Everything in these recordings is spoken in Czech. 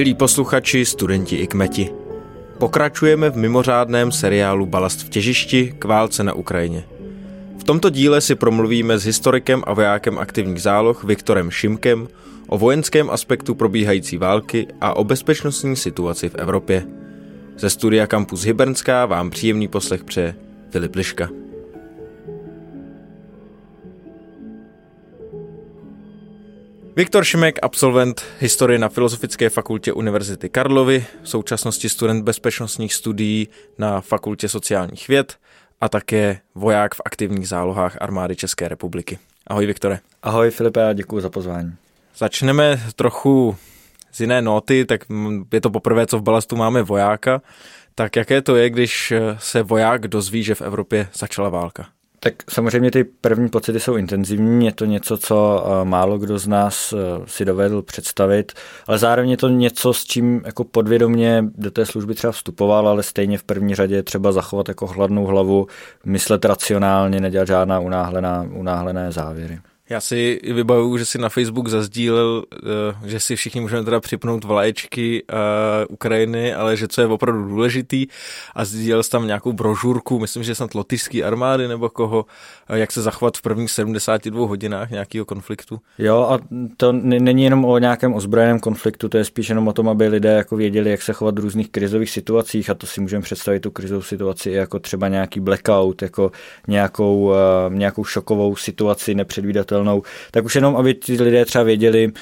Milí posluchači, studenti i kmeti. Pokračujeme v mimořádném seriálu Balast v těžišti k válce na Ukrajině. V tomto díle si promluvíme s historikem a vojákem aktivních záloh Viktorem Šimkem o vojenském aspektu probíhající války a o bezpečnostní situaci v Evropě. Ze studia Campus Hybernská vám příjemný poslech přeje Filip Liška. Viktor Šimek, absolvent historie na Filozofické fakultě Univerzity Karlovy, v současnosti student bezpečnostních studií na Fakultě sociálních věd a také voják v aktivních zálohách armády České republiky. Ahoj Viktore. Ahoj Filipe a děkuji za pozvání. Začneme trochu z jiné noty, tak je to poprvé, co v balastu máme vojáka. Tak jaké to je, když se voják dozví, že v Evropě začala válka? Tak samozřejmě ty první pocity jsou intenzivní, je to něco, co eh, málo kdo z nás eh, si dovedl představit, ale zároveň je to něco, s čím jako podvědomě do té služby třeba vstupoval, ale stejně v první řadě třeba zachovat jako hladnou hlavu, myslet racionálně, nedělat žádná unáhlená, unáhlené závěry. Já si vybavuju, že si na Facebook zazdílel, eh, že si všichni můžeme teda připnout vlaječky uh, Ukrajiny, ale že co je opravdu důležitý a sdílel tam nějakou brožurku, myslím, že snad lotyšský armády nebo koho, uh, jak se zachovat v prvních 72 hodinách nějakého konfliktu. Jo a to není jenom o nějakém ozbrojeném konfliktu, to je spíš jenom o tom, aby lidé jako věděli, jak se chovat v různých krizových situacích a to si můžeme představit tu krizovou situaci jako třeba nějaký blackout, jako nějakou, nějakou šokovou situaci nepředvídatelnou viditelnou, tak už jenom, aby ti lidé třeba věděli,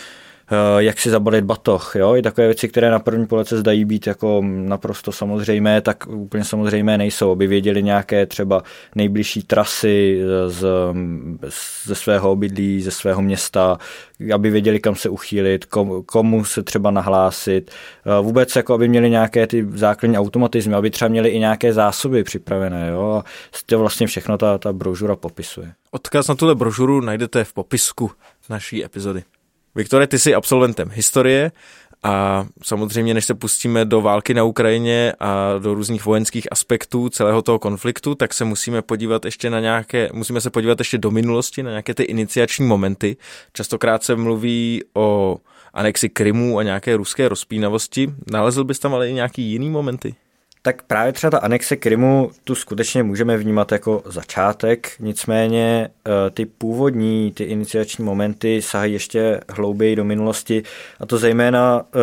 jak si zabalit batoh, jo? I takové věci, které na první pohled se zdají být jako naprosto samozřejmé, tak úplně samozřejmé nejsou, aby věděli nějaké třeba nejbližší trasy z, ze svého obydlí, ze svého města, aby věděli, kam se uchýlit, komu, komu se třeba nahlásit, eh, vůbec jako aby měli nějaké ty základní automatizmy, aby třeba měli i nějaké zásoby připravené, jo? To vlastně všechno ta, ta brožura popisuje. Odkaz na tuhle brožuru najdete v popisku naší epizody. Viktore, ty jsi absolventem historie a samozřejmě, než se pustíme do války na Ukrajině a do různých vojenských aspektů celého toho konfliktu, tak se musíme podívat ještě na nějaké, musíme se podívat ještě do minulosti, na nějaké ty iniciační momenty. Častokrát se mluví o anexi Krymu a nějaké ruské rozpínavosti. Nalezl bys tam ale i nějaký jiný momenty? Tak právě třeba ta anexe Krymu tu skutečně můžeme vnímat jako začátek, nicméně eh, ty původní, ty iniciační momenty sahají ještě hlouběji do minulosti a to zejména eh,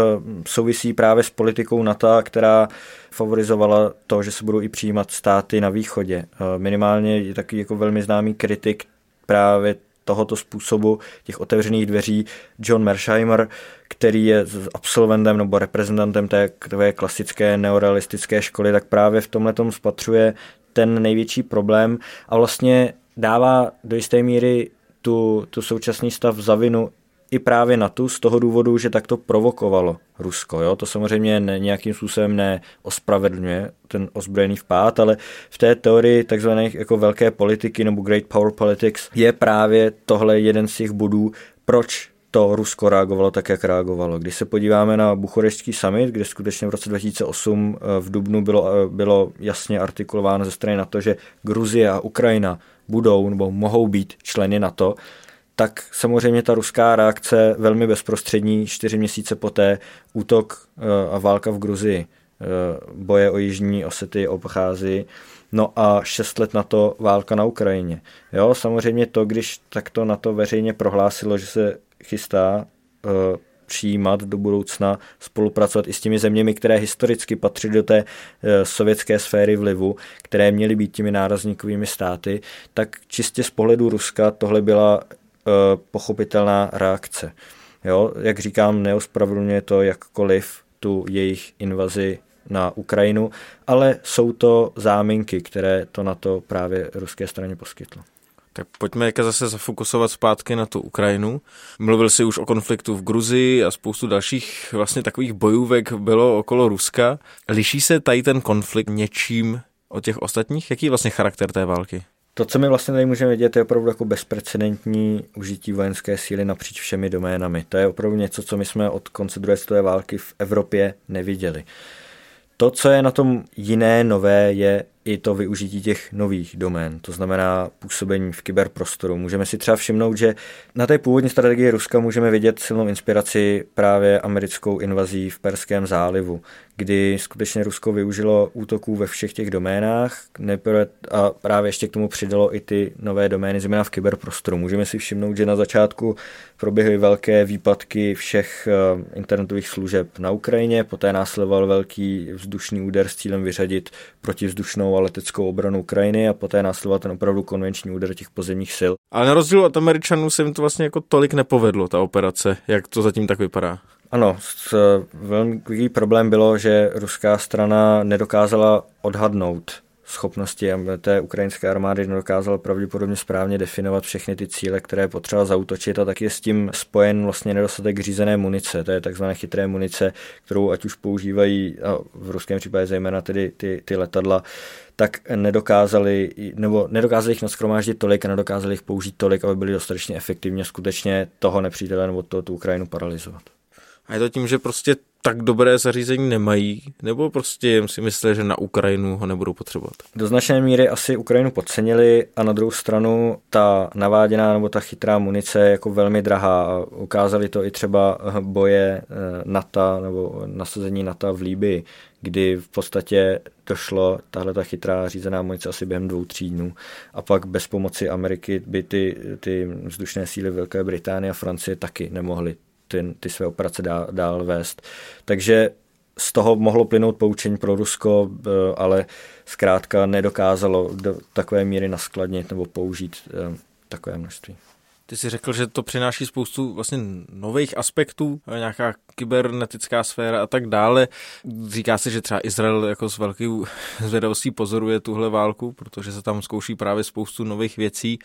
souvisí právě s politikou NATO, která favorizovala to, že se budou i přijímat státy na východě. Eh, minimálně je takový jako velmi známý kritik právě tohoto způsobu těch otevřených dveří John Mersheimer, který je absolventem nebo reprezentantem té, té klasické neorealistické školy, tak právě v tomhle tom spatřuje ten největší problém a vlastně dává do jisté míry tu, tu současný stav za vinu i právě na tu z toho důvodu, že tak to provokovalo Rusko. Jo? To samozřejmě ne, nějakým způsobem neospravedlňuje ten ozbrojený vpád, ale v té teorii takzvané jako velké politiky nebo great power politics je právě tohle jeden z těch bodů, proč to Rusko reagovalo tak, jak reagovalo. Když se podíváme na buchoreštský summit, kde skutečně v roce 2008 eh, v Dubnu bylo, eh, bylo jasně artikulováno ze strany na to, že Gruzie a Ukrajina budou nebo mohou být členy NATO, tak samozřejmě ta ruská reakce velmi bezprostřední, čtyři měsíce poté útok eh, a válka v Gruzii, eh, boje o jižní Osety, obchází, no a šest let na to válka na Ukrajině. Jo, samozřejmě to, když takto na to veřejně prohlásilo, že se chystá uh, přijímat do budoucna, spolupracovat i s těmi zeměmi, které historicky patří do té sovětské sféry vlivu, které měly být těmi nárazníkovými státy, tak čistě z pohledu Ruska tohle byla Eh, pochopitelná reakce. Jo, jak říkám, neospravedlňuje to jakkoliv tu jejich invazi na Ukrajinu, ale jsou to záminky, které to na to právě ruské straně poskytlo. Tak pojďme zase zafokusovat zpátky na tu Ukrajinu. Mluvil jsi už o konfliktu v Gruzii a spoustu dalších vlastně takových bojůvek bylo okolo Ruska. Liší se tady ten konflikt něčím od těch ostatních? Jaký je vlastně charakter té války? To, co my vlastně tady můžeme vidět, je opravdu jako bezprecedentní užití vojenské síly napříč všemi doménami. To je opravdu něco, co my jsme od konce druhé světové války v Evropě neviděli. To, co je na tom jiné, nové, je i to využití těch nových domén, to znamená působení v kyberprostoru. Můžeme si třeba všimnout, že na té původní strategii Ruska můžeme vidět silnou inspiraci právě americkou invazí v Perském zálivu, kdy skutečně Rusko využilo útoků ve všech těch doménách a právě ještě k tomu přidalo i ty nové domény, zejména v kyberprostoru. Můžeme si všimnout, že na začátku proběhly velké výpadky všech eh, internetových služeb na Ukrajině, poté následoval velký vzdušný úder s cílem vyřadit protivzdušnou a leteckou obranu Ukrajiny a poté následoval ten opravdu konvenční úder těch pozemních sil. Ale na rozdíl od Američanů se jim to vlastně jako tolik nepovedlo, ta operace, jak to zatím tak vypadá. Ano, velký problém bylo, že ruská strana nedokázala odhadnout schopnosti té ukrajinské armády nedokázala pravděpodobně správně definovat všechny ty cíle, které potřeba zautočit a tak je s tím spojen vlastně nedostatek řízené munice, to je takzvané chytré munice, kterou ať už používají, a v ruském případě zejména tedy ty, ty letadla, tak nedokázali, nebo nedokázali jich naskromáždit tolik a nedokázali jich použít tolik, aby byli dostatečně efektivně skutečně toho nepřítele nebo to, tu Ukrajinu paralizovat. A je to tím, že prostě tak dobré zařízení nemají, nebo prostě jen si myslí, že na Ukrajinu ho nebudou potřebovat? Do značné míry asi Ukrajinu podcenili a na druhou stranu ta naváděná nebo ta chytrá munice je jako velmi drahá ukázali to i třeba boje eh, NATO nebo nasazení NATO v Líbii, kdy v podstatě došlo tahle ta chytrá řízená munice asi během dvou, tří dnů. A pak bez pomoci Ameriky by ty, ty vzdušné síly Velké Británie a Francie taky nemohly ty, ty své operace dál, dál vést. Takže z toho mohlo plynout poučení pro Rusko, eh, ale zkrátka nedokázalo do takové míry naskladnit nebo použít eh, takové množství. Ty jsi řekl, že to přináší spoustu vlastně nových aspektů, nějaká kybernetická sféra a tak dále. Říká se, že třeba Izrael jako s velkou zvědavostí pozoruje tuhle válku, protože se tam zkouší právě spoustu nových věcí.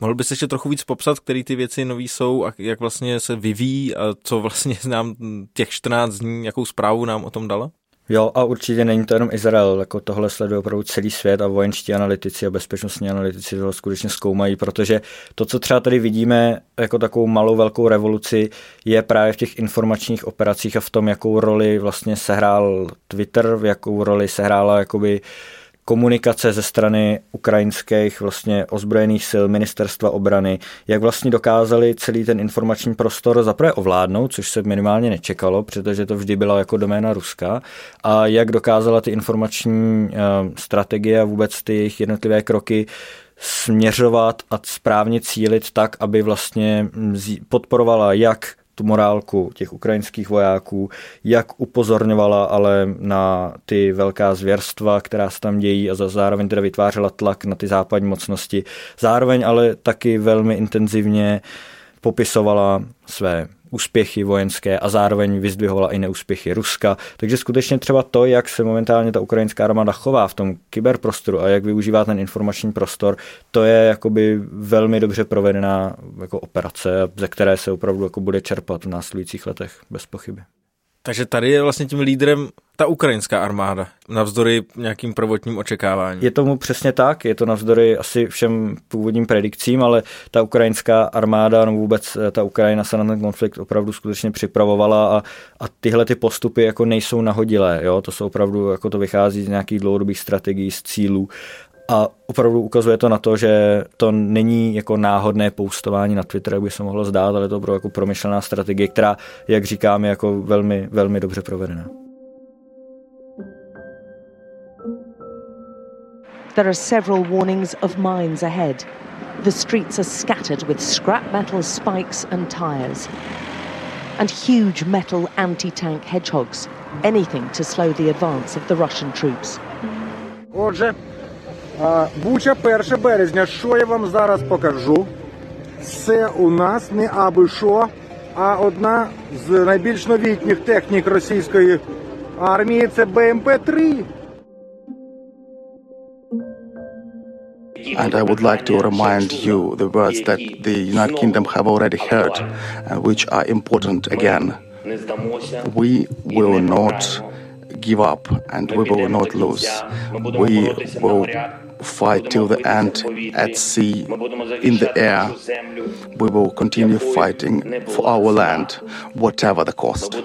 Mohl bys ještě trochu víc popsat, které ty věci nový jsou a jak vlastně se vyvíjí a co vlastně nám těch 14 dní, jakou zprávu nám o tom dala? Jo, a určitě není to jenom Izrael, jako tohle sleduje opravdu celý svět a vojenští analytici a bezpečnostní analytici to skutečně zkoumají, protože to, co třeba tady vidíme jako takovou malou velkou revoluci, je právě v těch informačních operacích a v tom, jakou roli vlastně sehrál Twitter, v jakou roli sehrála jakoby uh, komunikace ze strany ukrajinských vlastně ozbrojených sil ministerstva obrany, jak vlastně dokázali celý ten informační prostor zaprvé ovládnout, což se minimálně nečekalo, protože to vždy byla jako doména Ruska, a jak dokázala ty informační uh, strategie a vůbec ty jejich jednotlivé kroky směřovat a správně cílit tak, aby vlastně podporovala jak tu morálku těch ukrajinských vojáků, jak upozorňovala ale na ty velká zvěrstva, která se tam dějí a zároveň teda vytvářela tlak na ty západní mocnosti. Zároveň ale taky velmi intenzivně popisovala své úspěchy vojenské a zároveň vyzdvihovala i neúspěchy Ruska. Takže skutečně třeba to, jak se momentálně ta ukrajinská armáda chová v tom kyberprostoru a jak využívá ten informační prostor, to je jakoby velmi dobře provedená jako operace, ze které se opravdu jako bude čerpat v následujících letech bez pochyby. Takže tady je vlastně tím lídrem ta ukrajinská armáda, navzdory nějakým prvotním očekáváním. Je tomu přesně tak, je to navzdory asi všem původním predikcím, ale ta ukrajinská armáda, no vůbec eh, ta Ukrajina se na ten konflikt opravdu skutečně připravovala a, a tyhle ty postupy jako nejsou nahodilé, jo? to jsou opravdu, jako to vychází z nějakých dlouhodobých strategií, z cílů a opravdu ukazuje to na to, že to není jako náhodné poustování na Twitter, jak by se mohlo zdát, ale to je opravdu jako promyšlená strategie, která, jak říkám, je jako velmi, velmi dobře provedená. There are several warnings of mines ahead. The streets are scattered with scrap metal spikes and tires. And huge metal anti-tank hedgehogs. Anything to slow the advance of the Russian troops. Отже, Буча 1 березня. Що я вам зараз покажу? Це у нас не аби що, а одна з найбільш новітніх технік російської армії це БМП-3. And I would like to remind you the words that the United Kingdom have already heard, uh, which are important again. We will not give up and we will not lose. We will fight till the end at sea, in the air. We will continue fighting for our land, whatever the cost.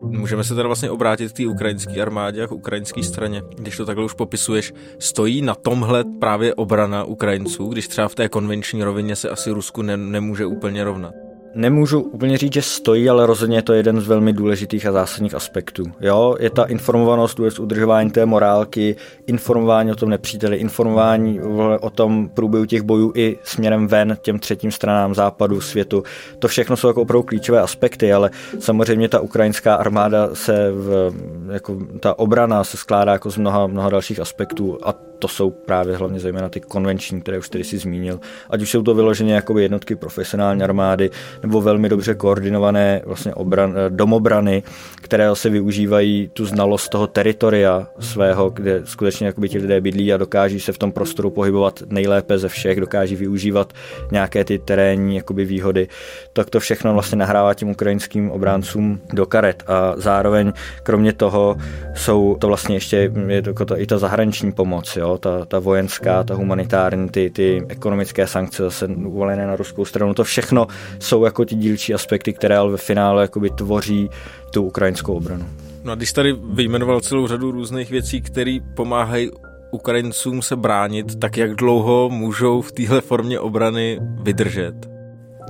Můžeme se teda vlastně obrátit k té ukrajinské armádě a k ukrajinské straně. Když to takhle už popisuješ, stojí na tomhle právě obrana Ukrajinců, když třeba v té konvenční rovině se asi Rusku ne- nemůže úplně rovnat. Nemůžu úplně říct, že stojí, ale rozhodně je to jeden z velmi důležitých a zásadních aspektů. Jo, je ta informovanost, udržování té morálky, informování o tom nepříteli, informování o tom průběhu těch bojů i směrem ven těm třetím stranám západu, světu. To všechno jsou jako opravdu klíčové aspekty, ale samozřejmě ta ukrajinská armáda se, v, jako ta obrana se skládá jako z mnoha, mnoha dalších aspektů a to jsou právě hlavně zejména ty konvenční, které už tedy si zmínil. Ať už jsou to vyloženě jako jednotky profesionální armády nebo velmi dobře koordinované vlastně obran, domobrany, které se využívají tu znalost toho teritoria svého, kde skutečně ti lidé bydlí a dokáží se v tom prostoru pohybovat nejlépe ze všech, dokáží využívat nějaké ty terénní jakoby výhody. Tak to všechno vlastně nahrává tím ukrajinským obráncům do karet a zároveň kromě toho jsou to vlastně ještě je to, to, i ta zahraniční pomoc, jo? Ta, ta vojenská, ta humanitární, ty, ty ekonomické sankce zase uvolené na ruskou stranu, to všechno jsou jako ti dílčí aspekty, které ale ve finále jakoby tvoří tu ukrajinskou obranu. No a když tady vyjmenoval celou řadu různých věcí, které pomáhají Ukrajincům se bránit, tak jak dlouho můžou v téhle formě obrany vydržet?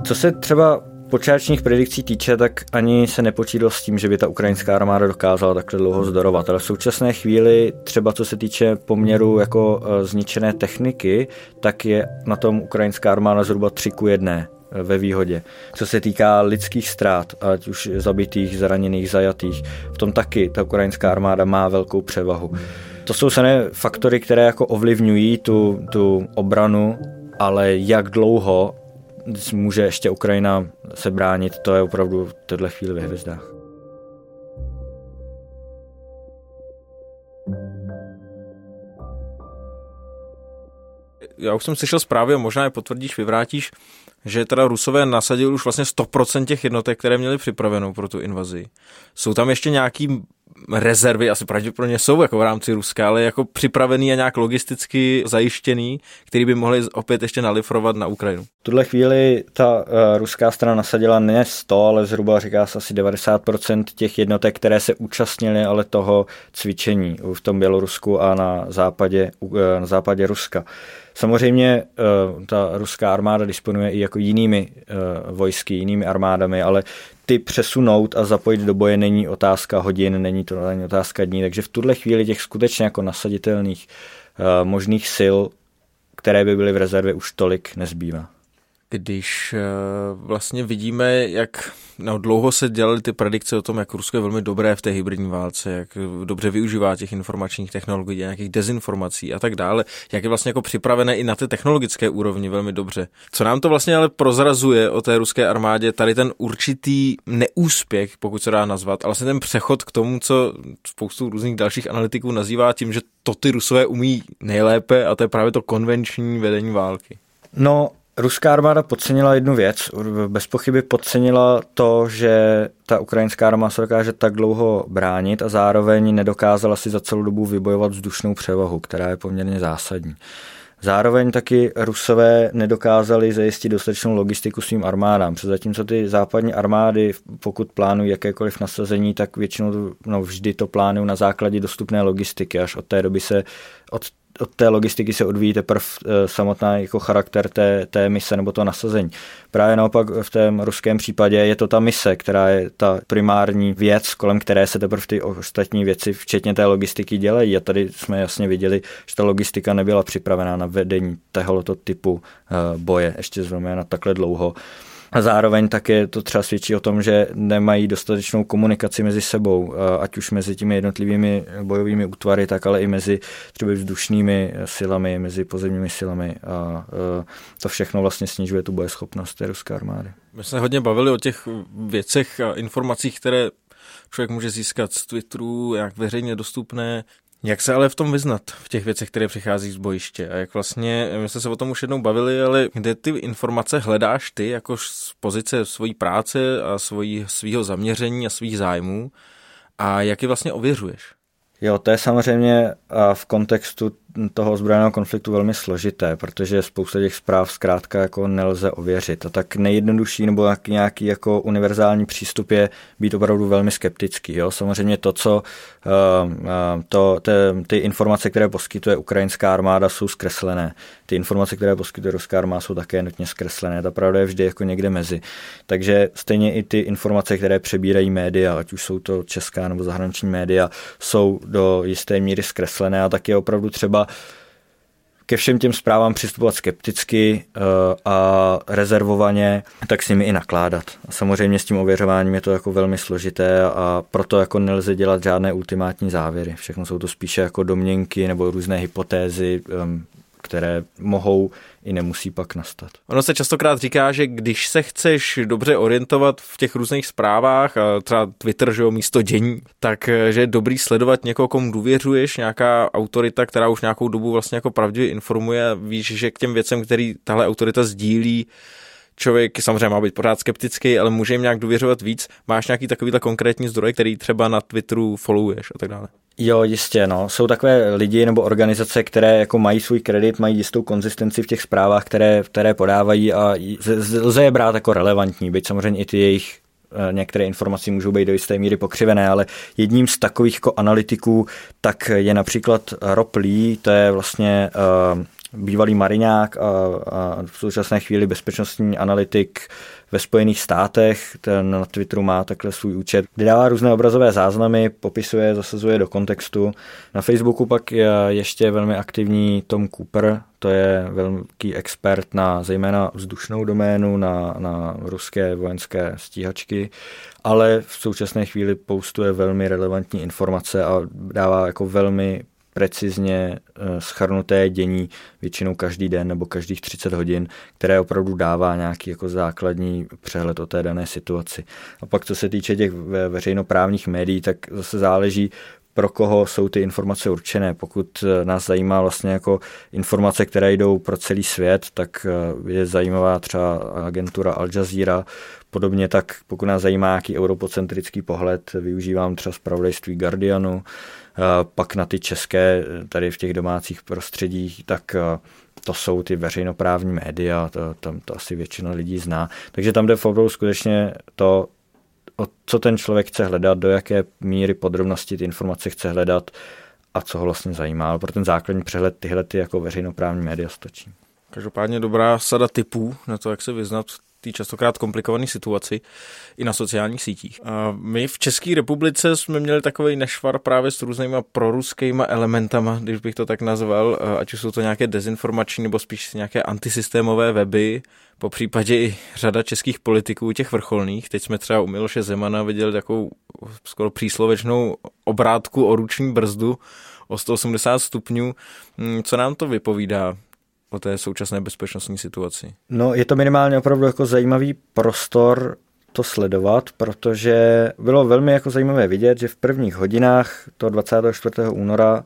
Co se třeba počátečních predikcí týče, tak ani se nepočítalo s tím, že by ta ukrajinská armáda dokázala takhle dlouho zdorovat. Ale v současné chvíli, třeba co se týče poměru jako e, zničené techniky, tak je na tom ukrajinská armáda zhruba 3 ku 1 e, ve výhodě. Co se týká lidských ztrát, ať už zabitých, zraněných, zajatých, v tom taky ta ukrajinská armáda má velkou převahu. To jsou sané faktory, které jako ovlivňují tu, tu obranu, ale jak dlouho může ještě Ukrajina se bránit, to je opravdu v této chvíli ve hvězdách. Já už jsem slyšel zprávy, možná je potvrdíš, vyvrátíš, že teda Rusové nasadili už vlastně 100% těch jednotek, které měli připravenou pro tu invazi. Jsou tam ještě nějaký rezervy, asi pravděpodobně jsou jako v rámci Ruska, ale jako připravený a nějak logisticky zajištěný, který by mohli opět ještě nalifrovat na Ukrajinu. V tuhle chvíli ta uh, ruská strana nasadila ne 100, ale zhruba říká se asi 90% těch jednotek, které se účastnily ale toho cvičení v tom Bělorusku a na západě, uh, na západě Ruska. Samozřejmě uh, ta ruská armáda disponuje i jako jinými vojsky, jinými armádami, ale ty přesunout a zapojit do boje není otázka hodin, není to není otázka dní, takže v tuhle chvíli těch skutečně jako nasaditelných uh, možných sil, které by byly v rezervě, už tolik nezbývá když eh, vlastně vidíme, jak no, dlouho se dělaly ty predikce o tom, jak Rusko je velmi dobré v té hybridní válce, jak dobře využívá těch informačních technologií, nějakých dezinformací a tak dále, jak je vlastně jako připravené i na té technologické úrovni velmi dobře. Co nám to vlastně ale prozrazuje o té ruské armádě, tady ten určitý neúspěch, pokud se dá nazvat, ale vlastně ten přechod k tomu, co spoustu různých dalších analytiků nazývá tím, že to ty Rusové umí nejlépe a to je právě to konvenční vedení války. No, Ruská armáda podcenila jednu věc, bez pochyby podcenila to, že ta ukrajinská armáda se dokáže tak dlouho bránit a zároveň nedokázala si za celou dobu vybojovat vzdušnou převahu, která je poměrně zásadní. Zároveň taky Rusové nedokázali zajistit dostatečnou logistiku svým armádám, protože zatímco ty západní armády, pokud plánují jakékoliv nasazení, tak většinou no, vždy to plánují na základě dostupné logistiky. Až od té doby se od od té logistiky se odvíjí teprve eh, samotná jako charakter té, té mise nebo to nasazení. Právě naopak v tom ruském případě je to ta mise, která je ta primární věc, kolem které se teprve ty ostatní věci, včetně té logistiky, dělají. A tady jsme jasně viděli, že ta logistika nebyla připravená na vedení tohoto typu eh, boje, ještě na takhle dlouho. A zároveň také to třeba svědčí o tom, že nemají dostatečnou komunikaci mezi sebou, ať už mezi těmi jednotlivými bojovými útvary, tak ale i mezi třeba vzdušnými silami, mezi pozemními silami a to všechno vlastně snižuje tu bojeschopnost té ruské armády. My jsme hodně bavili o těch věcech a informacích, které člověk může získat z Twitteru, jak veřejně dostupné. Jak se ale v tom vyznat, v těch věcech, které přichází z bojiště? A jak vlastně, my jsme se o tom už jednou bavili, ale kde ty informace hledáš ty, jako z pozice svojí práce a svojí, svýho zaměření a svých zájmů a jak je vlastně ověřuješ? Jo, to je samozřejmě v kontextu toho ozbrojeného konfliktu velmi složité, protože spousta těch zpráv zkrátka jako nelze ověřit. A tak nejjednodušší nebo nějaký jako univerzální přístup je být opravdu velmi skeptický. Jo? Samozřejmě to, co uh, to, ty, ty informace, které poskytuje ukrajinská armáda, jsou zkreslené. Ty informace, které poskytuje ruská armáda, jsou také nutně zkreslené. Ta pravda je vždy jako někde mezi. Takže stejně i ty informace, které přebírají média, ať už jsou to česká nebo zahraniční média, jsou do jisté míry zkreslené a tak je opravdu třeba ke všem těm zprávám přistupovat skepticky eh, a rezervovaně, tak s nimi i nakládat. A samozřejmě s tím ověřováním je to jako velmi složité a proto jako nelze dělat žádné ultimátní závěry. Všechno jsou to spíše jako domněnky nebo různé hypotézy, ehm, které mohou i nemusí pak nastat. Ono se častokrát říká, že když se chceš dobře orientovat v těch různých zprávách, třeba Twitter, že jo, místo dění, tak eh, že je dobrý sledovat někoho, komu důvěřuješ, nějaká autorita, která už nějakou dobu vlastně jako pravdivě informuje, víš, že k těm věcem, který tahle autorita sdílí, člověk samozřejmě má být pořád skeptický, ale může jim nějak důvěřovat víc. Máš nějaký takovýhle konkrétní zdroj, který třeba na Twitteru followuješ a tak dále? Jo, jistě, no. Jsou takové lidi nebo organizace, které jako mají svůj kredit, mají jistou konzistenci v těch zprávách, které, které podávají a lze je brát jako relevantní, byť samozřejmě i ty jejich eh, některé informace můžou být do jisté míry pokřivené, ale jedním z takových jako analytiků tak je například Rob Lee, to je vlastně uh, bývalý mariňák a, a v současné chvíli bezpečnostní analytik ve Spojených státech, ten na Twitteru má takhle svůj účet, kde dává různé obrazové záznamy, popisuje, zasazuje do kontextu. Na Facebooku pak je ještě velmi aktivní Tom Cooper, to je velký expert na zejména vzdušnou doménu, na, na ruské vojenské stíhačky, ale v současné chvíli postuje velmi relevantní informace a dává jako velmi precizně eh, schrnuté dění většinou každý den nebo každých 30 hodin, které opravdu dává nějaký jako základní přehled o té dané situaci. A pak co se týče těch veřejnoprávních médií, tak zase záleží, pro koho jsou ty informace určené. Pokud eh, nás zajímá vlastně jako informace, které jdou pro celý svět, tak eh, je zajímavá třeba agentura Al Jazeera, Podobně tak, pokud nás zajímá nějaký europocentrický pohled, využívám třeba zpravodajství Guardianu, pak na ty české, tady v těch domácích prostředích, tak to jsou ty veřejnoprávní média, to, tam to asi většina lidí zná. Takže tam jde v skutečně to, o co ten člověk chce hledat, do jaké míry podrobnosti ty informace chce hledat a co ho vlastně zajímá. Ale pro ten základní přehled tyhle ty jako veřejnoprávní média stačí. Každopádně dobrá sada typů na to, jak se vyznat té častokrát komplikované situaci i na sociálních sítích. A my v České republice jsme měli takový nešvar právě s různýma proruskýma elementama, když bych to tak nazval, ať už jsou to nějaké dezinformační nebo spíš nějaké antisystémové weby, po případě i řada českých politiků, těch vrcholných. Teď jsme třeba u Miloše Zemana viděli takovou skoro příslovečnou obrátku o ruční brzdu o 180 stupňů. Hmm, co nám to vypovídá? O té současné bezpečnostní situaci? No, je to minimálně opravdu jako zajímavý prostor to sledovat, protože bylo velmi jako zajímavé vidět, že v prvních hodinách toho 24. února,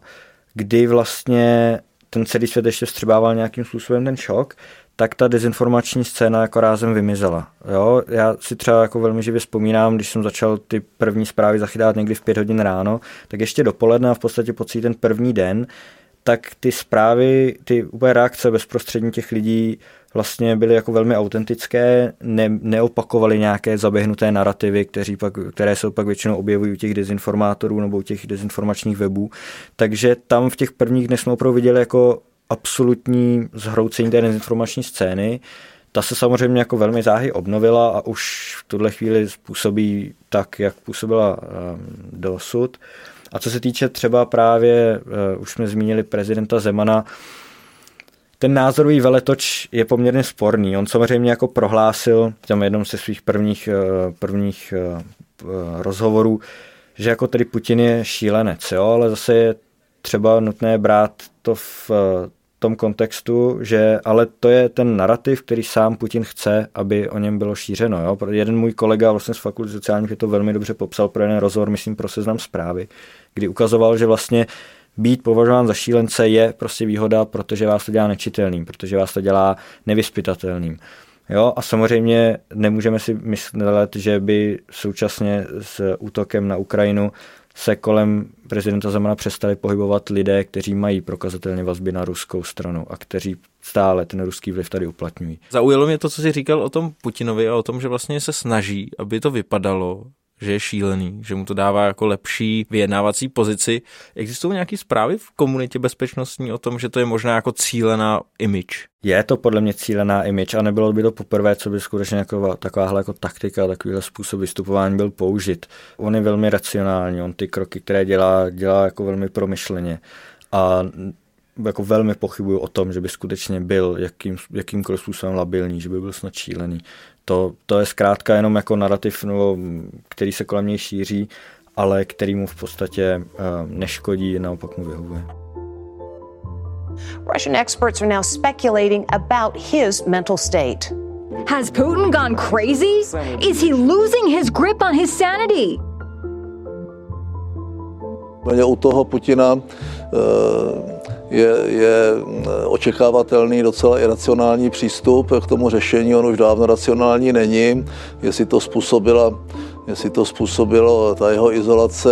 kdy vlastně ten celý svět ještě vstřebával nějakým způsobem ten šok, tak ta dezinformační scéna jako rázem vymizela. Jo? Já si třeba jako velmi živě vzpomínám, když jsem začal ty první zprávy zachytávat někdy v pět hodin ráno, tak ještě dopoledne a v podstatě po celý ten první den tak ty zprávy, ty úplně reakce bezprostřední těch lidí vlastně byly jako velmi autentické, ne, neopakovaly nějaké zaběhnuté narrativy, kteří pak, které se pak většinou objevují u těch dezinformátorů nebo u těch dezinformačních webů. Takže tam v těch prvních dnech jsme opravdu viděli jako absolutní zhroucení té dezinformační scény. Ta se samozřejmě jako velmi záhy obnovila a už v tuhle chvíli způsobí tak, jak působila um, dosud. A co se týče třeba právě, uh, už jsme zmínili prezidenta Zemana, ten názorový veletoč je poměrně sporný. On samozřejmě jako prohlásil v tom jednom ze svých prvních, uh, prvních uh, rozhovorů, že jako tedy Putin je šílenec, jo, ale zase je třeba nutné brát to v tom kontextu, že ale to je ten narrativ, který sám Putin chce, aby o něm bylo šířeno. Jo? Jeden můj kolega vlastně z fakulty sociálních je to velmi dobře popsal pro jeden rozhovor, myslím, pro seznam zprávy, kdy ukazoval, že vlastně být považován za šílence je prostě výhoda, protože vás to dělá nečitelným, protože vás to dělá nevyspytatelným. Jo, a samozřejmě nemůžeme si myslet, že by současně s útokem na Ukrajinu se kolem prezidenta Zemana přestali pohybovat lidé, kteří mají prokazatelně vazby na ruskou stranu a kteří stále ten ruský vliv tady uplatňují. Zaujalo mě to, co jsi říkal o tom Putinovi a o tom, že vlastně se snaží, aby to vypadalo, že je šílený, že mu to dává jako lepší vyjednávací pozici. Existují nějaké zprávy v komunitě bezpečnostní o tom, že to je možná jako cílená image? Je to podle mě cílená image a nebylo by to poprvé, co by skutečně jako, takováhle jako taktika, takovýhle způsob vystupování byl použit. On je velmi racionální, on ty kroky, které dělá, dělá jako velmi promyšleně a jako velmi pochybuju o tom, že by skutečně byl jakým, jakýmkoliv způsobem labilní, že by byl snad šílený. To, to je zkrátka jenom jako narrativ, no, který se kolem něj šíří, ale který mu v podstatě uh, neškodí, naopak mu vyhovuje. Russian experts are now speculating about his mental state. Has Putin gone crazy? Is he losing his grip on his sanity? U toho Putina uh, je, je očekávatelný docela iracionální přístup k tomu řešení. On už dávno racionální není. Jestli to způsobila, jestli to způsobilo ta jeho izolace.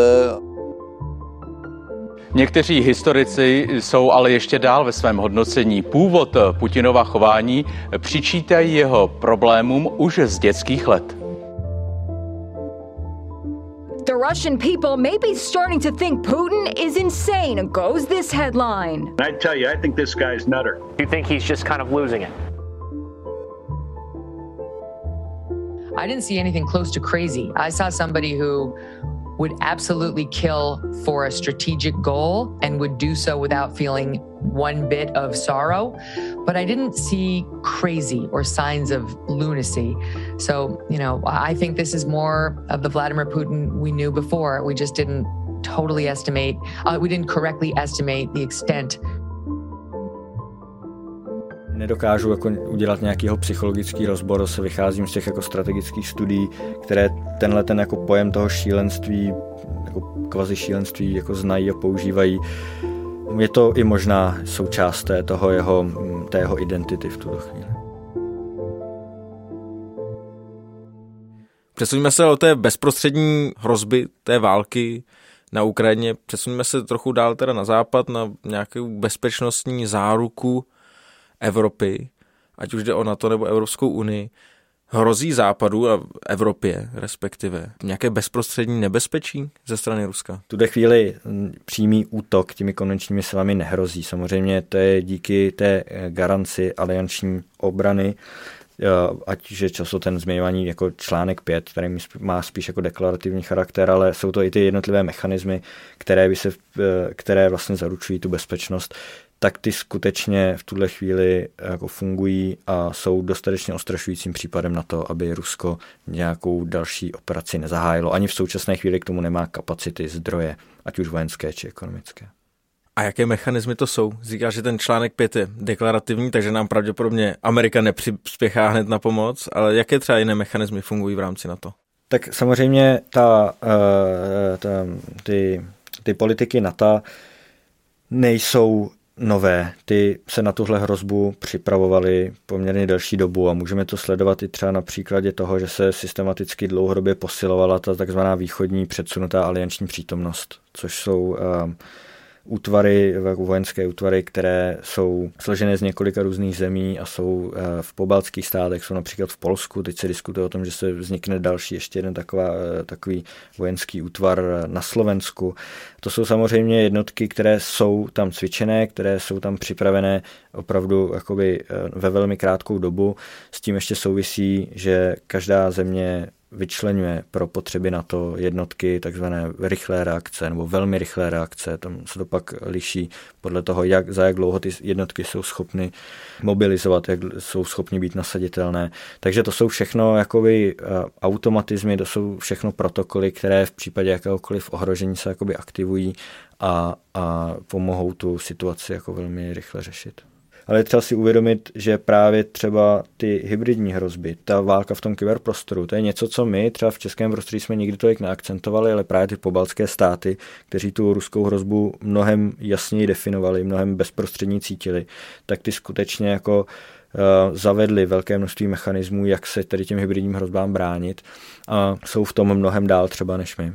Někteří historici jsou ale ještě dál ve svém hodnocení. Původ Putinova chování přičítají jeho problémům už z dětských let. Russian people may be starting to think Putin is insane, goes this headline. I tell you, I think this guy's nutter. You think he's just kind of losing it? I didn't see anything close to crazy. I saw somebody who would absolutely kill for a strategic goal and would do so without feeling one bit of sorrow. But I didn't see crazy or signs of lunacy. So, you know, I think this is more of the Vladimir Putin we knew before. We just didn't totally estimate, uh, we didn't correctly estimate the extent nedokážu jako udělat nějaký psychologický rozbor, se vycházím z těch jako strategických studií, které tenhle ten jako pojem toho šílenství, jako kvazi šílenství jako znají a používají. Je to i možná součást té, toho jeho, té jeho identity v tuto chvíli. Přesuníme se o té bezprostřední hrozby té války na Ukrajině. Přesuníme se trochu dál teda na západ, na nějakou bezpečnostní záruku Evropy, ať už jde o NATO nebo Evropskou unii, hrozí západu a Evropě respektive nějaké bezprostřední nebezpečí ze strany Ruska? V tuhle chvíli přímý útok těmi konvenčními silami nehrozí. Samozřejmě to je díky té eh, garanci alianční obrany, eh, ať už je často ten zmiňovaný jako článek 5, který má spíš jako deklarativní charakter, ale jsou to i ty jednotlivé mechanismy, které, by se, eh, které vlastně zaručují tu bezpečnost tak ty skutečně v tuhle chvíli jako fungují a jsou dostatečně ostrašujícím případem na to, aby Rusko nějakou další operaci nezahájilo. Ani v současné chvíli k tomu nemá kapacity, zdroje, ať už vojenské či ekonomické. A jaké mechanismy to jsou? Říká, že ten článek 5 je deklarativní, takže nám pravděpodobně Amerika nepřispěchá hned na pomoc, ale jaké třeba jiné mechanismy fungují v rámci NATO? Tak samozřejmě ta, uh, ta, ty, ty politiky NATO nejsou nové. Ty se na tuhle hrozbu připravovali poměrně delší dobu a můžeme to sledovat i třeba na příkladě toho, že se systematicky dlouhodobě posilovala ta takzvaná východní předsunutá alianční přítomnost, což jsou uh, útvary, jako vojenské útvary, které jsou složené z několika různých zemí a jsou eh, v pobaltských státech, jsou například v Polsku. Teď se diskutuje o tom, že se vznikne další ještě jeden taková, eh, takový vojenský útvar na Slovensku. To jsou samozřejmě jednotky, které jsou tam cvičené, které jsou tam připravené opravdu jakoby eh, ve velmi krátkou dobu. S tím ještě souvisí, že každá země vyčlenuje pro potřeby na to jednotky takzvané rychlé reakce nebo velmi rychlé reakce. Tam se to pak liší podle toho, jak, za jak dlouho ty jednotky jsou schopny mobilizovat, jak jsou schopny být nasaditelné. Takže to jsou všechno jakoby eh, automatizmy, to jsou všechno protokoly, které v případě jakéhokoliv ohrožení se jakoby aktivují a, a pomohou tu situaci jako velmi rychle řešit ale třeba si uvědomit, že právě třeba ty hybridní hrozby, ta válka v tom kyberprostoru, to je něco, co my třeba v českém prostředí jsme nikdy tolik neakcentovali, ale právě ty pobaltské státy, kteří tu ruskou hrozbu mnohem jasněji definovali, mnohem bezprostřední cítili, tak ty skutečně jako uh, zavedli velké množství mechanismů, jak se tady těm hybridním hrozbám bránit a jsou v tom mnohem dál třeba než my.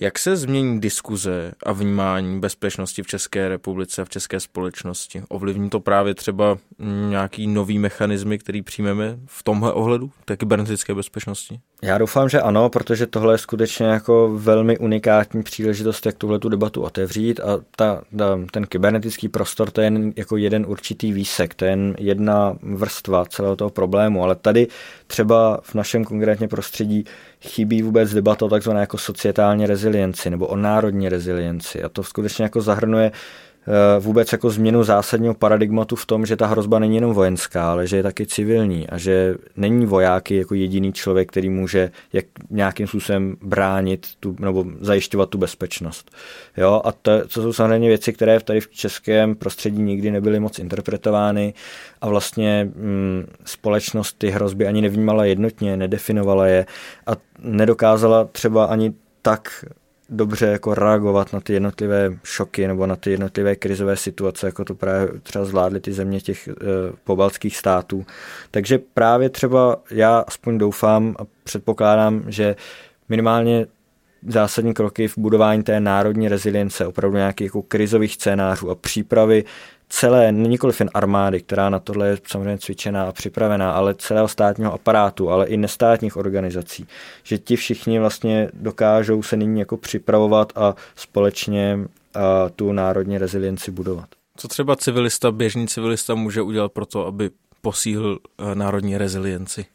Jak se změní diskuze a vnímání bezpečnosti v České republice a v české společnosti? Ovlivní to právě třeba nějaký nový mechanismy, který přijmeme v tomhle ohledu, té kybernetické bezpečnosti? Já doufám, že ano, protože tohle je skutečně jako velmi unikátní příležitost, jak tuhle tu debatu otevřít a ta, ta, ten kybernetický prostor to je jen jako jeden určitý výsek, to je jen jedna vrstva celého toho problému, ale tady třeba v našem konkrétně prostředí chybí vůbec debata o takzvané jako societální rezilienci nebo o národní rezilienci. A to skutečně jako zahrnuje vůbec jako změnu zásadního paradigmatu v tom, že ta hrozba není jenom vojenská, ale že je taky civilní a že není vojáky jako jediný člověk, který může jak nějakým způsobem bránit tu, nebo zajišťovat tu bezpečnost. Jo? A to, to jsou samozřejmě věci, které tady v českém prostředí nikdy nebyly moc interpretovány a vlastně hm, společnost ty hrozby ani nevnímala jednotně, nedefinovala je a nedokázala třeba ani tak dobře jako reagovat na ty jednotlivé šoky nebo na ty jednotlivé krizové situace, jako to právě třeba zvládly ty země těch e, pobaltských států. Takže právě třeba já aspoň doufám a předpokládám, že minimálně zásadní kroky v budování té národní rezilience, opravdu nějakých jako krizových scénářů a přípravy celé, nikoliv jen armády, která na tohle je samozřejmě cvičená a připravená, ale celého státního aparátu, ale i nestátních organizací, že ti všichni vlastně dokážou se nyní jako připravovat a společně a tu národní rezilienci budovat. Co třeba civilista, běžný civilista může udělat pro to, aby posílil eh, národní rezilienci?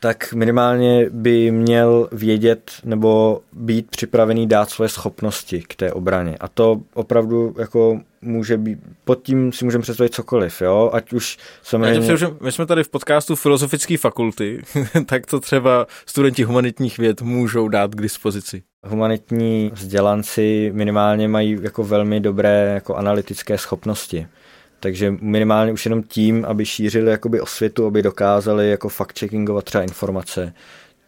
tak minimálně by měl vědět nebo být připravený dát svoje schopnosti k té obraně. A to opravdu jako může být, pod tím si můžeme představit cokoliv, jo, ať už samozřejmě... Já my jsme tady v podcastu Filozofické fakulty, tak to třeba studenti humanitních věd můžou dát k dispozici. Humanitní vzdělanci minimálně mají jako velmi dobré jako analytické schopnosti. Takže minimálně už jenom tím, aby šířili jakoby osvětu, aby dokázali jako fact-checkingovat třeba informace,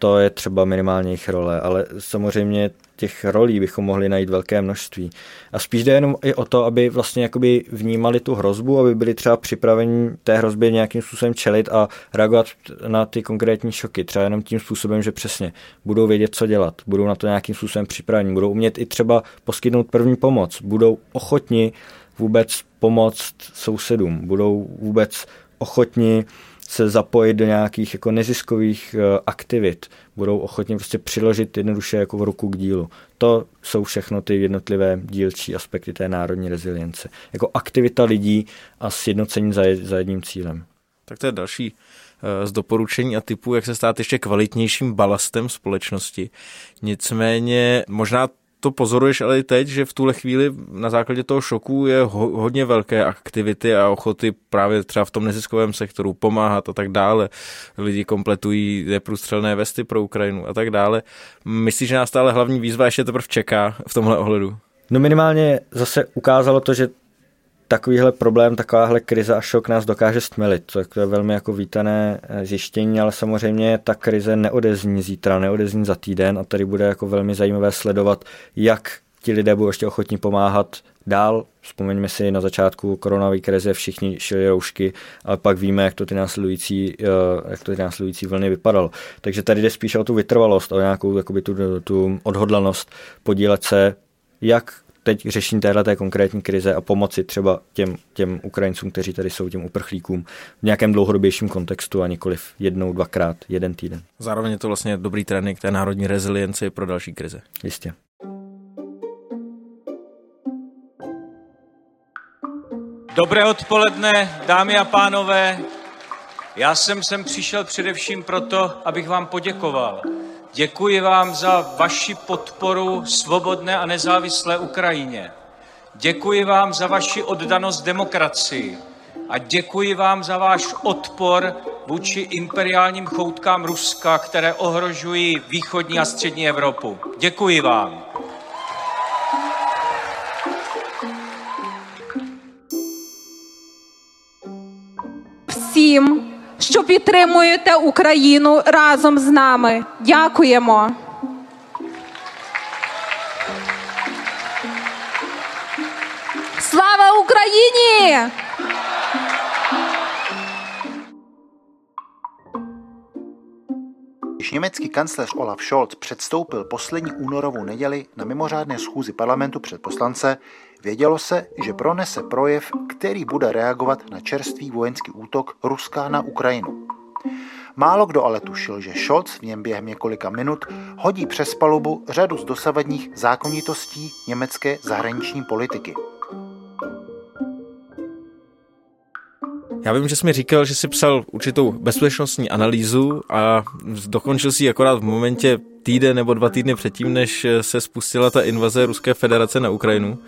to je třeba minimálně jejich role, ale samozřejmě těch rolí bychom mohli najít velké množství. A spíš jde jenom i o to, aby vlastně jakoby vnímali tu hrozbu, aby byli třeba připraveni té hrozbě nějakým způsobem čelit a reagovat na ty konkrétní šoky. Třeba jenom tím způsobem, že přesně budou vědět, co dělat, budou na to nějakým způsobem připraveni, budou umět i třeba poskytnout první pomoc, budou ochotni vůbec pomoct sousedům, budou vůbec ochotni se zapojit do nějakých jako neziskových eh, aktivit, budou ochotni prostě přiložit jednoduše jako v ruku k dílu. To jsou všechno ty jednotlivé dílčí aspekty té národní rezilience. Jako aktivita lidí a sjednocení za, za jedním cílem. Tak to je další eh, z doporučení a typů, jak se stát ještě kvalitnějším balastem společnosti. Nicméně možná to pozoruješ ale i teď, že v tuhle chvíli na základě toho šoku je ho, hodně velké aktivity a ochoty právě třeba v tom neziskovém sektoru pomáhat a tak dále. Lidi kompletují neprůstřelné vesty pro Ukrajinu a tak dále. Myslíš, že nás stále hlavní výzva ještě teprve čeká v tomhle ohledu? No minimálně zase ukázalo to, že takovýhle problém, takováhle krize a šok nás dokáže stmelit. To je velmi jako vítané eh, zjištění, ale samozřejmě ta krize neodezní zítra, neodezní za týden a tady bude jako velmi zajímavé sledovat, jak ti lidé budou ještě ochotní pomáhat dál. Vzpomeňme si na začátku koronové krize všichni šili roušky, ale pak víme, jak to ty následující, eh, jak to ty následující vlny vypadalo. Takže tady jde spíš o tu vytrvalost, o nějakou jakoby tu, tu odhodlanost podílet se jak teď řešení téhle konkrétní krize a pomoci třeba těm, těm Ukrajincům, kteří tady jsou, těm uprchlíkům v nějakém dlouhodobějším kontextu a nikoliv jednou, dvakrát, jeden týden. Zároveň je to vlastně dobrý trénink té národní rezilienci pro další krize. Jistě. Dobré odpoledne, dámy a pánové. Já jsem sem přišel především proto, abych vám poděkoval Děkuji vám za vaši podporu svobodné a nezávislé Ukrajině. Děkuji vám za vaši oddanost demokracii a děkuji vám za váš odpor vůči imperiálním choutkám Ruska, které ohrožují východní a střední Evropu. Děkuji vám. Всім що підтримуєте Україну разом з нами. Дякуємо. Слава Україні! Když německý kancléř Olaf Scholz předstoupil poslední únorovou neděli na mimořádné schůzi parlamentu před poslance, vědělo se, že pronese projev, který bude reagovat na čerstvý vojenský útok Ruska na Ukrajinu. Málo kdo ale tušil, že Scholz v něm během několika minut hodí přes palubu řadu z dosavadních zákonitostí německé zahraniční politiky. Já vím, že jsi mi říkal, že jsi psal určitou bezpečnostní analýzu a dokončil si ji akorát v momentě týden nebo dva týdny předtím, než se spustila ta invaze Ruské federace na Ukrajinu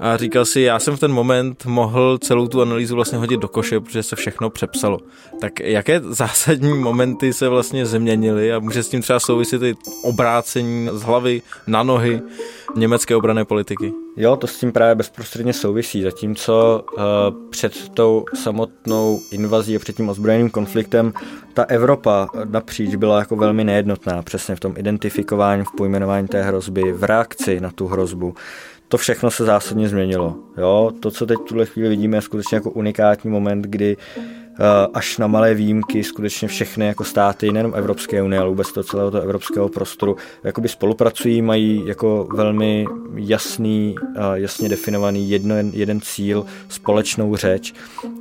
a říkal si, já jsem v ten moment mohl celou tu analýzu vlastně hodit do koše, protože se všechno přepsalo. Tak jaké zásadní momenty se vlastně změnily a může s tím třeba souviset i obrácení z hlavy na nohy německé obrané politiky? Jo, to s tím právě bezprostředně souvisí, zatímco uh, před tou samotnou invazí a před tím ozbrojeným konfliktem ta Evropa napříč byla jako velmi nejednotná, přesně v tom identifikování, v pojmenování té hrozby, v reakci na tu hrozbu to všechno se zásadně změnilo. Jo? To, co teď v tuhle chvíli vidíme, je skutečně jako unikátní moment, kdy uh, až na malé výjimky skutečně všechny jako státy, nejenom Evropské unie, ale vůbec to celého toho evropského prostoru, jakoby spolupracují, mají jako velmi jasný, uh, jasně definovaný jedno, jeden cíl, společnou řeč.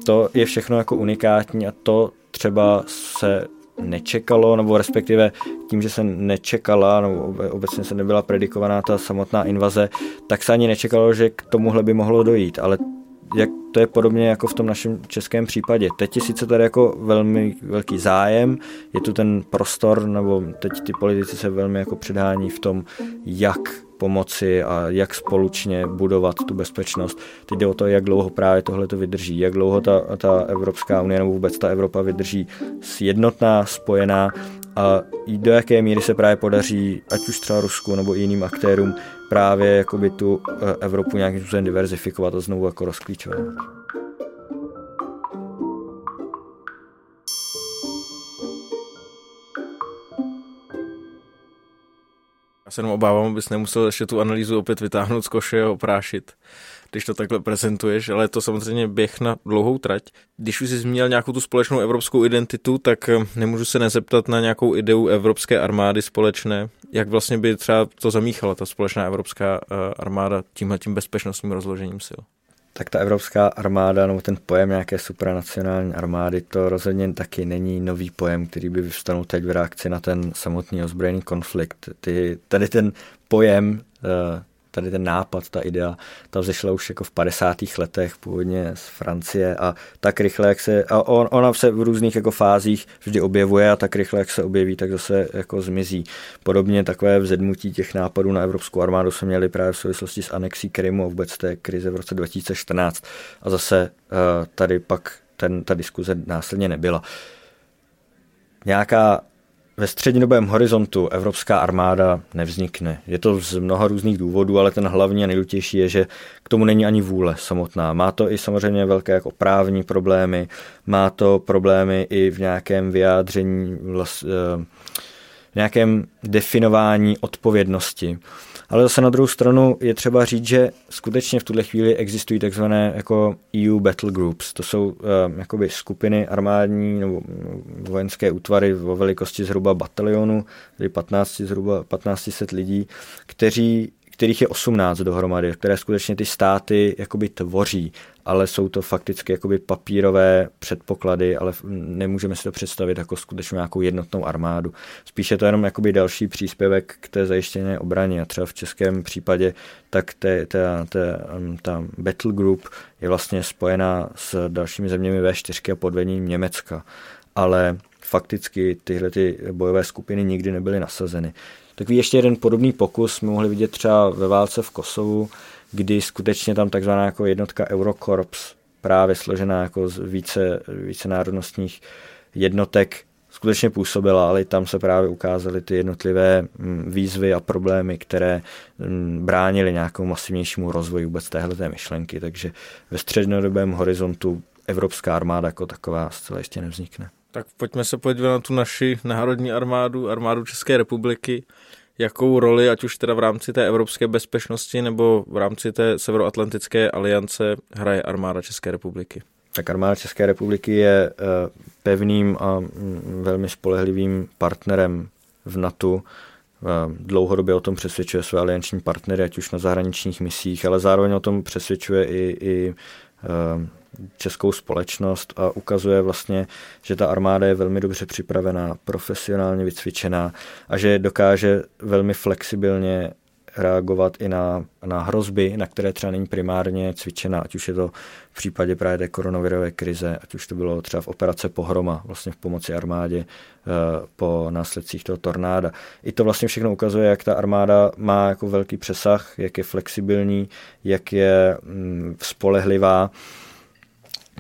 To je všechno jako unikátní a to třeba se nečekalo, nebo respektive tím, že se nečekala, nebo obecně se nebyla predikovaná ta samotná invaze, tak se ani nečekalo, že k tomuhle by mohlo dojít, ale jak to je podobně jako v tom našem českém případě. Teď je sice tady jako velmi velký zájem, je tu ten prostor, nebo teď ty politici se velmi jako předhání v tom, jak pomoci a jak společně budovat tu bezpečnost. Teď jde o to, jak dlouho právě tohle to vydrží, jak dlouho ta, ta Evropská unie nebo vůbec ta Evropa vydrží jednotná, spojená a do jaké míry se právě podaří, ať už třeba Rusku nebo jiným aktérům, právě jakoby tu eh, Evropu nějakým způsobem diverzifikovat a znovu jako rozklíčovat. Já se jenom obávám, abys nemusel ještě tu analýzu opět vytáhnout z koše a oprášit, když to takhle prezentuješ, ale je to samozřejmě běh na dlouhou trať. Když už jsi zmínil nějakou tu společnou evropskou identitu, tak eh, nemůžu se nezeptat na nějakou ideu evropské armády společné. Jak vlastně by třeba to zamíchala ta společná evropská eh, armáda tímhle tím bezpečnostním rozložením sil? Tak ta evropská armáda nebo ten pojem nějaké supranacionální armády, to rozhodně taky není nový pojem, který by vyvstanul teď v reakci na ten samotný ozbrojený konflikt. Ty, tady ten pojem eh, tady ten nápad, ta idea, ta vzešla už jako v 50. letech původně z Francie a tak rychle, jak se, a on, ona se v různých jako fázích vždy objevuje a tak rychle, jak se objeví, tak zase jako zmizí. Podobně takové vzedmutí těch nápadů na evropskou armádu jsme měli právě v souvislosti s anexí Krymu a vůbec té krize v roce 2014 a zase eh, tady pak ten, ta diskuze následně nebyla. Nějaká ve střednědobém horizontu evropská armáda nevznikne. Je to z mnoha různých důvodů, ale ten hlavní a je, že k tomu není ani vůle samotná. Má to i samozřejmě velké jako právní problémy, má to problémy i v nějakém vyjádření, eh, v nějakém definování odpovědnosti. Ale zase na druhou stranu je třeba říct, že skutečně v tuhle chvíli existují takzvané jako EU battle groups. To jsou uh, jakoby skupiny armádní nebo vojenské útvary o velikosti zhruba batalionu, tedy 15, zhruba 1500 lidí, kteří kterých je 18 dohromady, které skutečně ty státy jakoby tvoří, ale jsou to fakticky jakoby papírové předpoklady, ale nemůžeme si to představit jako skutečně nějakou jednotnou armádu. Spíše to jenom jakoby další příspěvek k té zajištěné obraně. A třeba v českém případě tak té, té, um, ta battle group je vlastně spojená s dalšími zeměmi V4 a pod vedením Německa. Ale fakticky tyhle ty bojové skupiny nikdy nebyly nasazeny. Takový ještě jeden podobný pokus jsme mohli vidět třeba ve válce v Kosovu, kdy skutečně tam takzvaná jako jednotka Eurokorps, právě složená jako z více, více národnostních jednotek, skutečně působila, ale tam se právě ukázaly ty jednotlivé mm, výzvy a problémy, které mm, bránily nějakému masivnějšímu rozvoji vůbec téhle myšlenky, takže ve střednodobém horizontu evropská armáda jako taková zcela jistě nevznikne. Tak pojďme se podívat na tu naši národní armádu, armádu České republiky. Jakou roli, ať už teda v rámci té evropské bezpečnosti nebo v rámci té severoatlantické aliance, hraje armáda České republiky? Tak armáda České republiky je eh, pevným a mm, velmi spolehlivým partnerem v NATO. Dlouhodobě o tom přesvědčuje své alianční partnery, ať už na zahraničních misích, ale zároveň o tom přesvědčuje i, i českou společnost a ukazuje vlastně, že ta armáda je velmi dobře připravená, profesionálně vycvičená a že dokáže velmi flexibilně reagovat i na, na hrozby, na které třeba není primárně cvičena, ať už je to v případě právě té koronavirové krize, ať už to bylo třeba v operace Pohroma, vlastně v pomoci armádě eh, po následcích toho tornáda. I to vlastně všechno ukazuje, jak ta armáda má jako velký přesah, jak je flexibilní, jak je mm, spolehlivá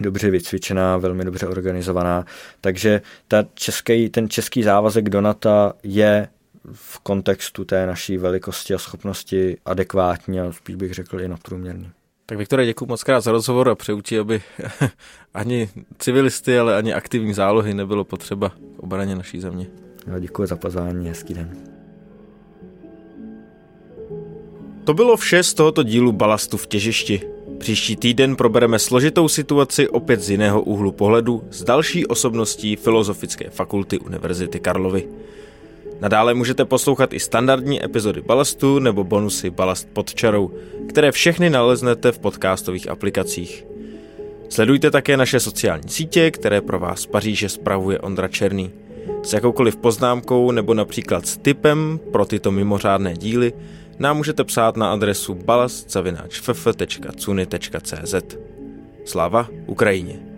dobře vycvičená, velmi dobře organizovaná. Takže ta český, ten český závazek do NATO je v kontextu té naší velikosti a schopnosti adekvátní a spíš bych řekl i nadprůměrný. Tak Viktore, děkuji moc krát za rozhovor a přeju ti, aby ani civilisty, ale ani aktivní zálohy nebylo potřeba v obraně naší země. Já děkuji za pozvání, hezký den. To bylo vše z tohoto dílu Balastu v těžišti. Příští týden probereme složitou situaci opět z jiného úhlu pohledu s další osobností Filozofické fakulty Univerzity Karlovy. Nadále můžete poslouchat i standardní epizody Balastu nebo bonusy Balast pod čarou, které všechny naleznete v podcastových aplikacích. Sledujte také naše sociální sítě, které pro vás z Paříže spravuje Ondra Černý. S jakoukoliv poznámkou nebo například s tipem pro tyto mimořádné díly nám můžete psát na adresu balast.cz. Sláva Ukrajině!